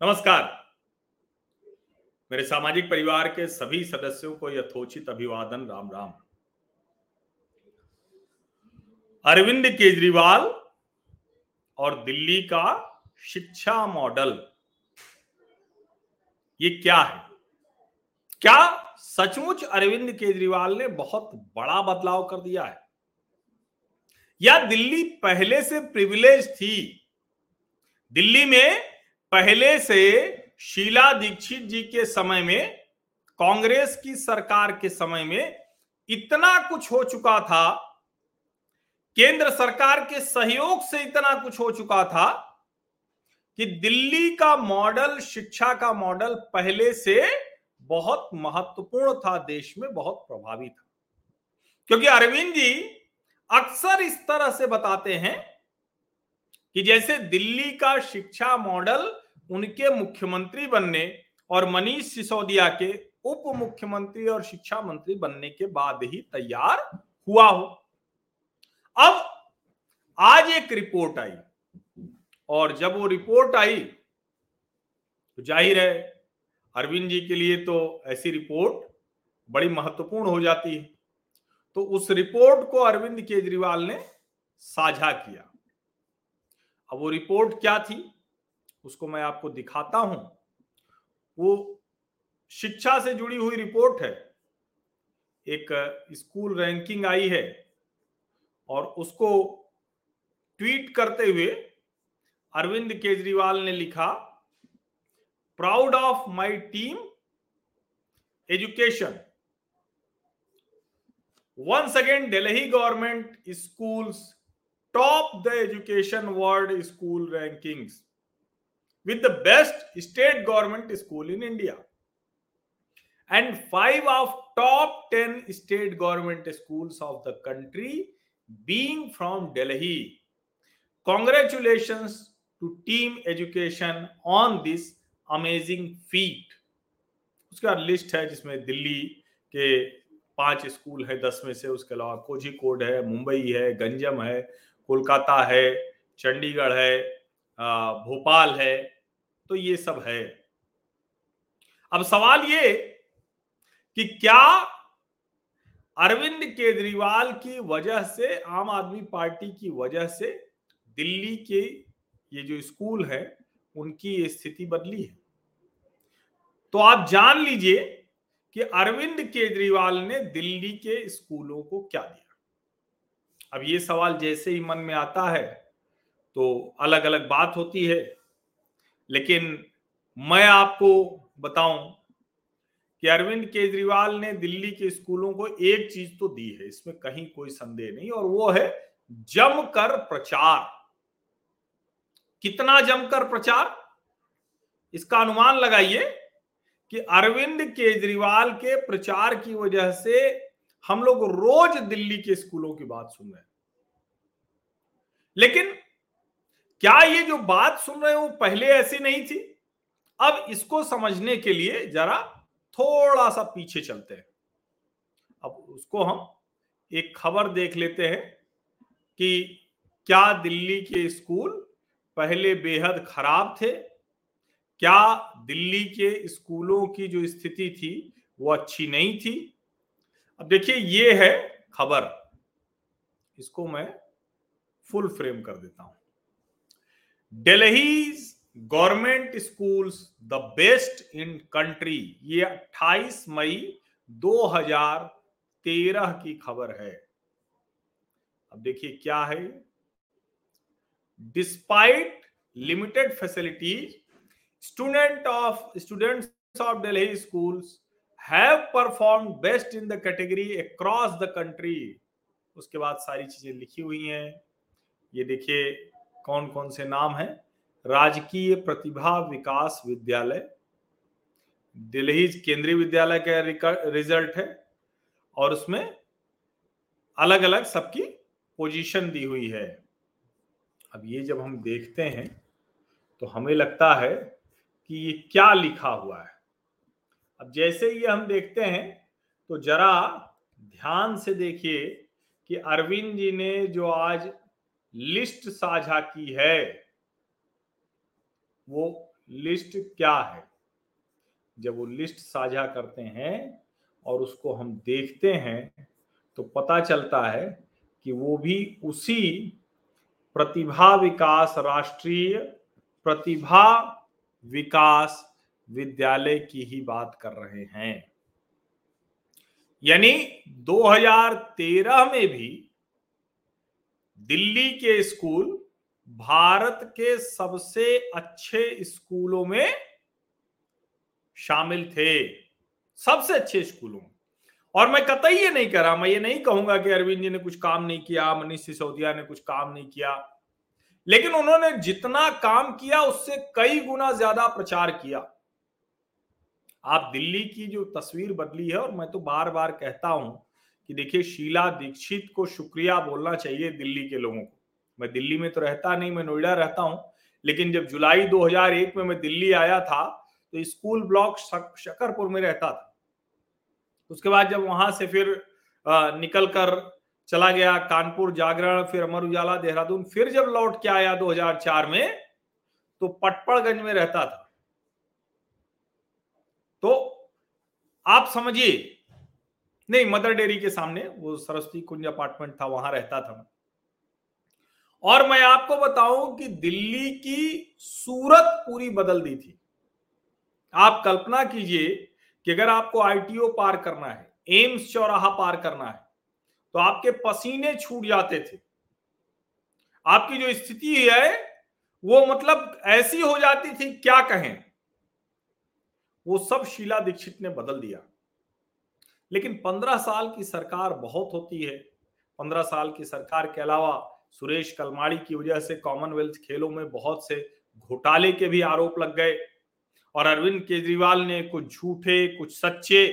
नमस्कार। मेरे सामाजिक परिवार के सभी सदस्यों को यथोचित अभिवादन, राम राम। अरविंद केजरीवाल और दिल्ली का शिक्षा मॉडल, ये क्या है? क्या सचमुच अरविंद केजरीवाल ने बहुत बड़ा बदलाव कर दिया है? या दिल्ली पहले से प्रिविलेज थी? दिल्ली में पहले से शीला दीक्षित जी के समय में, कांग्रेस की सरकार के समय में इतना कुछ हो चुका था, केंद्र सरकार के सहयोग से इतना कुछ हो चुका था, कि दिल्ली का मॉडल, शिक्षा का मॉडल पहले से बहुत महत्वपूर्ण था, देश में बहुत प्रभावी था। क्योंकि अरविंद जी अक्सर इस तरह से बताते हैं कि जैसे दिल्ली का शिक्षा मॉडल उनके मुख्यमंत्री बनने और मनीष सिसोदिया के उप मुख्यमंत्री और शिक्षा मंत्री बनने के बाद ही तैयार हुआ हो। अब आज एक रिपोर्ट आई और जब वो रिपोर्ट आई तो ज़ाहिर है अरविंद जी के लिए तो ऐसी रिपोर्ट बड़ी महत्वपूर्ण हो जाती है। तो उस रिपोर्ट को अरविंद केजरीवाल ने साझा किया। अब वो रिपोर्ट क्या थी? उसको मैं आपको दिखाता हूँ। वो शिक्षा से जुड़ी हुई रिपोर्ट है। एक स्कूल रैंकिंग आई है और उसको ट्वीट करते हुए अरविंद केजरीवाल ने लिखा proud of my team education once again Delhi government schools top the education world school rankings with the best state government school in India. And five of top 10 state government schools of the country being from Delhi. Congratulations to Team Education on this amazing feat. उसके list है जिसमें दिल्ली के पाँच school है दस में से उसके अलावा कोझिकोड है मुंबई है गंजम है कोलकाता है चंडीगढ़ है भोपाल है तो ये सब है। अब सवाल ये कि क्या अरविंद केजरीवाल की वजह से, आम आदमी पार्टी की वजह से दिल्ली के ये जो स्कूल है, उनकी स्थिति बदली है? तो आप जान लीजिए कि अरविंद केजरीवाल ने दिल्ली के स्कूलों को क्या दिया। अब ये सवाल जैसे ही मन में आता है तो अलग अलग बात होती है। लेकिन मैं आपको बताऊँ कि अरविंद केजरीवाल ने दिल्ली के स्कूलों को एक चीज़ तो दी है, इसमें कहीं कोई संदेह नहीं, और वो है जमकर प्रचार। कितना जमकर प्रचार? इसका अनुमान लगाइए कि अरविंद केजरीवाल के प्रचार की वजह से हम लोग रोज दिल्ली के स्कूलों की बात सुन रहे हैं। लेकिन क्या ये जो बात सुन रहे हो पहले ऐसी नहीं थी? अब इसको समझने के लिए जरा थोड़ा सा पीछे चलते हैं। अब उसको हम एक खबर देख लेते हैं कि क्या दिल्ली के स्कूल पहले बेहद खराब थे? क्या दिल्ली के स्कूलों की जो स्थिति थी वो अच्छी नहीं थी? अब देखिए, ये है खबर। इसको मैं फुल फ्रेम कर देता हूँ। Delhi government schools the best in country ये 28 मई 2013 की खबर है। अब देखिए क्या है। Despite limited facilities student of students of Delhi schools have perform best in the category across the country उसके बाद सारी चीज़ें लिखी हुई हैं। ये देखिए कौन कौन से नाम है? राजकीय प्रतिभा विकास विद्यालय। दिल्ली केंद्रीय विद्यालय का रिज़ल्ट है और उसमें अलग अलग सबकी पोजीशन दी हुई है। अब ये जब हम देखते हैं तो हमें लगता है कि ये क्या लिखा हुआ है। अब जैसे ये हम देखते हैं तो जरा ध्यान से देखिए कि अरविंद जी ने जो आज लिस्ट साझा की है। वो लिस्ट क्या है? जब वो लिस्ट साझा करते हैं और उसको हम देखते हैं तो पता चलता है कि वो भी उसी प्रतिभा विकास राष्ट्रीय प्रतिभा विकास विद्यालय की ही बात कर रहे हैं। यानी 2013 में भी दिल्ली के स्कूल भारत के सबसे अच्छे स्कूलों में शामिल थे। सबसे अच्छे स्कूलों में। और मैं कतई ये नहीं कर रहा, मैं ये नहीं कहूँगा कि अरविंद जी ने कुछ काम नहीं किया, मनीष सिसोदिया ने कुछ काम नहीं किया। लेकिन उन्होंने जितना काम किया, उससे कई गुना ज़्यादा प्रचार किया। आप दिल्ली की जो तस्वीर बदली है, और मैं तो बार बार कहता हूँ कि देखिए, शीला दीक्षित को शुक्रिया बोलना चाहिए दिल्ली के लोगों को। मैं दिल्ली में तो रहता नहीं, मैं नोएडा रहता हूँ, लेकिन जब जुलाई 2001 में मैं दिल्ली आया था तो स्कूल ब्लॉक शकरपुर में रहता था। उसके बाद जब वहाँ से फिर निकल कर चला गया कानपुर, जागरण, फिर अमर उजाला, देहरादून, फिर जब लौट के आया 2004 में तो पटपड़गंज में रहता था। तो आप समझिए नहीं, मदर डेयरी के सामने, वो सरस्वती कुंज अपार्टमेंट था, वहाँ रहता था और मैं आपको बताऊँ कि दिल्ली की सूरत पूरी बदल दी थी। आप कल्पना कीजिए कि अगर आपको आईटीओ पार करना है, एम्स चौराहा पार करना है तो आपके पसीने छूट जाते थे। आपकी जो स्थिति है, वो मतलब ऐसी हो जाती थी, क्या कहें? वो सब शीला दीक्षित ने बदल दिया। लेकिन पंद्रह साल की सरकार बहुत होती है। पंद्रह साल की सरकार के अलावा सुरेश कलमाड़ी की वजह से कॉमनवेल्थ खेलों में बहुत से घोटाले के भी आरोप लग गए और अरविंद केजरीवाल ने कुछ झूठे, कुछ सच्चे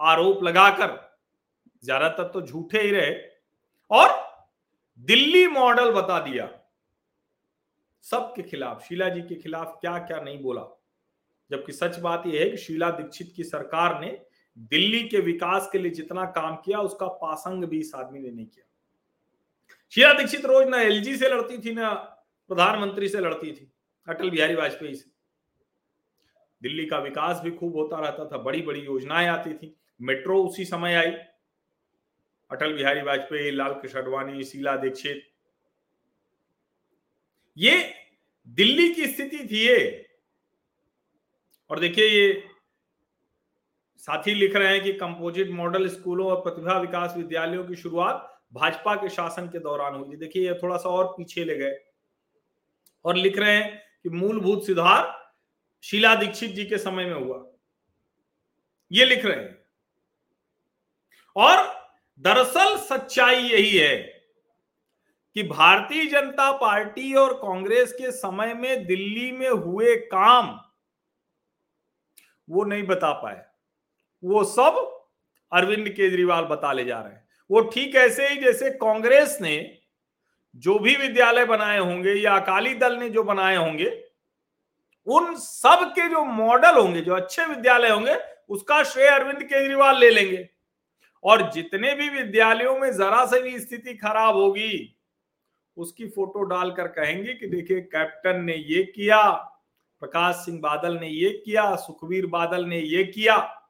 आरोप लगाकर, ज़्यादातर तो झूठे ही रहे, और दिल्ली मॉडल बता दिया। सबके खिलाफ, शीला जी के खिलाफ क्या क्या नहीं बोला। जबकि सच बात यह है कि शीला दीक्षित की सरकार ने दिल्ली के विकास के लिए जितना काम किया, उसका पासंग भी इस आदमी ने नहीं किया। शीला दीक्षित रोज ना एलजी से लड़ती थी, ना प्रधानमंत्री से लड़ती थी, अटल बिहारी वाजपेयी से। दिल्ली का विकास भी खूब होता रहता था बड़ी बड़ी योजनाएँ आती थी। मेट्रो उसी समय आई। अटल बिहारी वाजपेयी, लाल कृष्ण अडवाणी शीला दीक्षित। ये दिल्ली की स्थिति थी ये। और देखिए ये साथी लिख रहे हैं कि कंपोजिट मॉडल स्कूलों और प्रतिभा विकास विद्यालयों की शुरुआत भाजपा के शासन के दौरान हुई देखिए, ये थोड़ा सा और पीछे ले गए। और लिख रहे हैं कि मूलभूत सुधार शीला दीक्षित जी के समय में हुआ। ये लिख रहे हैं। और दरअसल सच्चाई यही है कि भारतीय जनता पार्टी और कांग्रेस के समय में दिल्ली में हुए काम वो नहीं बता पाए। वो सब अरविंद केजरीवाल बता ले जा रहे हैं। वो ठीक ऐसे ही जैसे कांग्रेस ने जो भी विद्यालय बनाए होंगे या अकाली दल ने जो बनाए होंगे, उन सब के जो मॉडल होंगे, जो अच्छे विद्यालय होंगे, उसका श्रेय अरविंद केजरीवाल ले लेंगे। और जितने भी विद्यालयों में जरा से भी स्थिति खराब होगी, उसकी फ़ोटो डालकर कहेंगे कि देखिए, कैप्टन ने ये किया, प्रकाश सिंह बादल ने ये किया, सुखबीर बादल ने ये किया।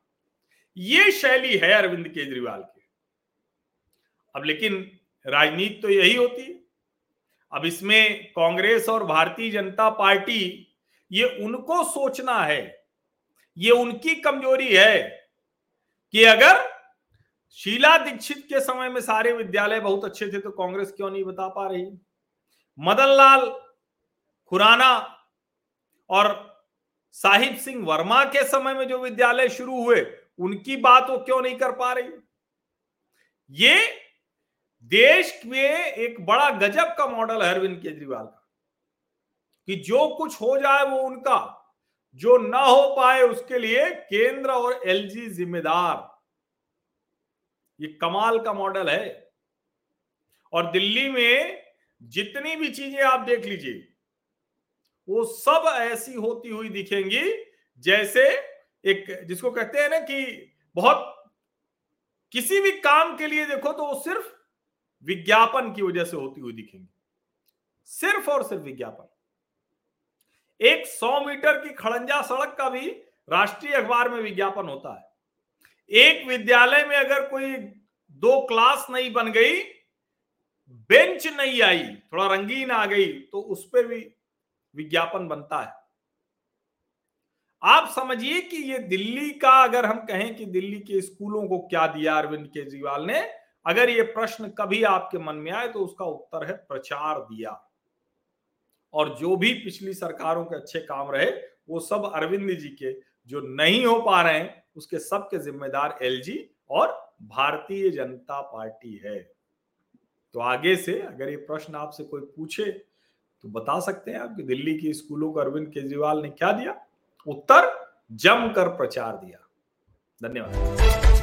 ये शैली है अरविंद केजरीवाल की। अब लेकिन राजनीति तो यही होती है। अब इसमें कांग्रेस और भारतीय जनता पार्टी, ये उनको सोचना है, ये उनकी कमज़ोरी है कि अगर शीला दीक्षित के समय में सारे विद्यालय बहुत अच्छे थे तो कांग्रेस क्यों नहीं बता पा रही? मदन लाल खुराना और साहिब सिंह वर्मा के समय में जो विद्यालय शुरू हुए उनकी बात वो क्यों नहीं कर पा रही? ये देश में एक बड़ा गजब का मॉडल है अरविंद केजरीवाल का, कि जो कुछ हो जाए वो उनका, जो ना हो पाए उसके लिए केंद्र और एलजी जिम्मेदार। ये कमाल का मॉडल है। और दिल्ली में जितनी भी चीज़ें आप देख लीजिए, वो सब ऐसी होती हुई दिखेंगी जैसे एक जिसको कहते हैं ना कि बहुत किसी भी काम के लिए देखो तो वो सिर्फ़ विज्ञापन की वजह से होती हुई दिखेंगी। सिर्फ़ और सिर्फ़ विज्ञापन। एक सौ मीटर की खड़ंजा सड़क का भी राष्ट्रीय अखबार में विज्ञापन होता है। एक विद्यालय में अगर कोई दो क्लास नहीं बन गई, बेंच नहीं आई, थोड़ा रंगीन आ गई तो उस पर भी विज्ञापन बनता है। आप समझिए कि ये दिल्ली का अगर हम कहें कि दिल्ली के स्कूलों को क्या दिया अरविंद केजरीवाल ने, अगर ये प्रश्न कभी आपके मन में आए तो उसका उत्तर है प्रचार दिया। और जो भी पिछली सरकारों के अच्छे काम रहे, वो सब अरविंद जी के, जो नहीं हो पा रहे हैं, उसके सबके जिम्मेदार एलजी और भारतीय जनता पार्टी है। तो आगे से अगर ये प्रश्न आपसे कोई पूछे तो बता सकते हैं आप कि दिल्ली के स्कूलों को अरविंद केजरीवाल ने क्या दिया? उत्तर जमकर प्रचार दिया। धन्यवाद।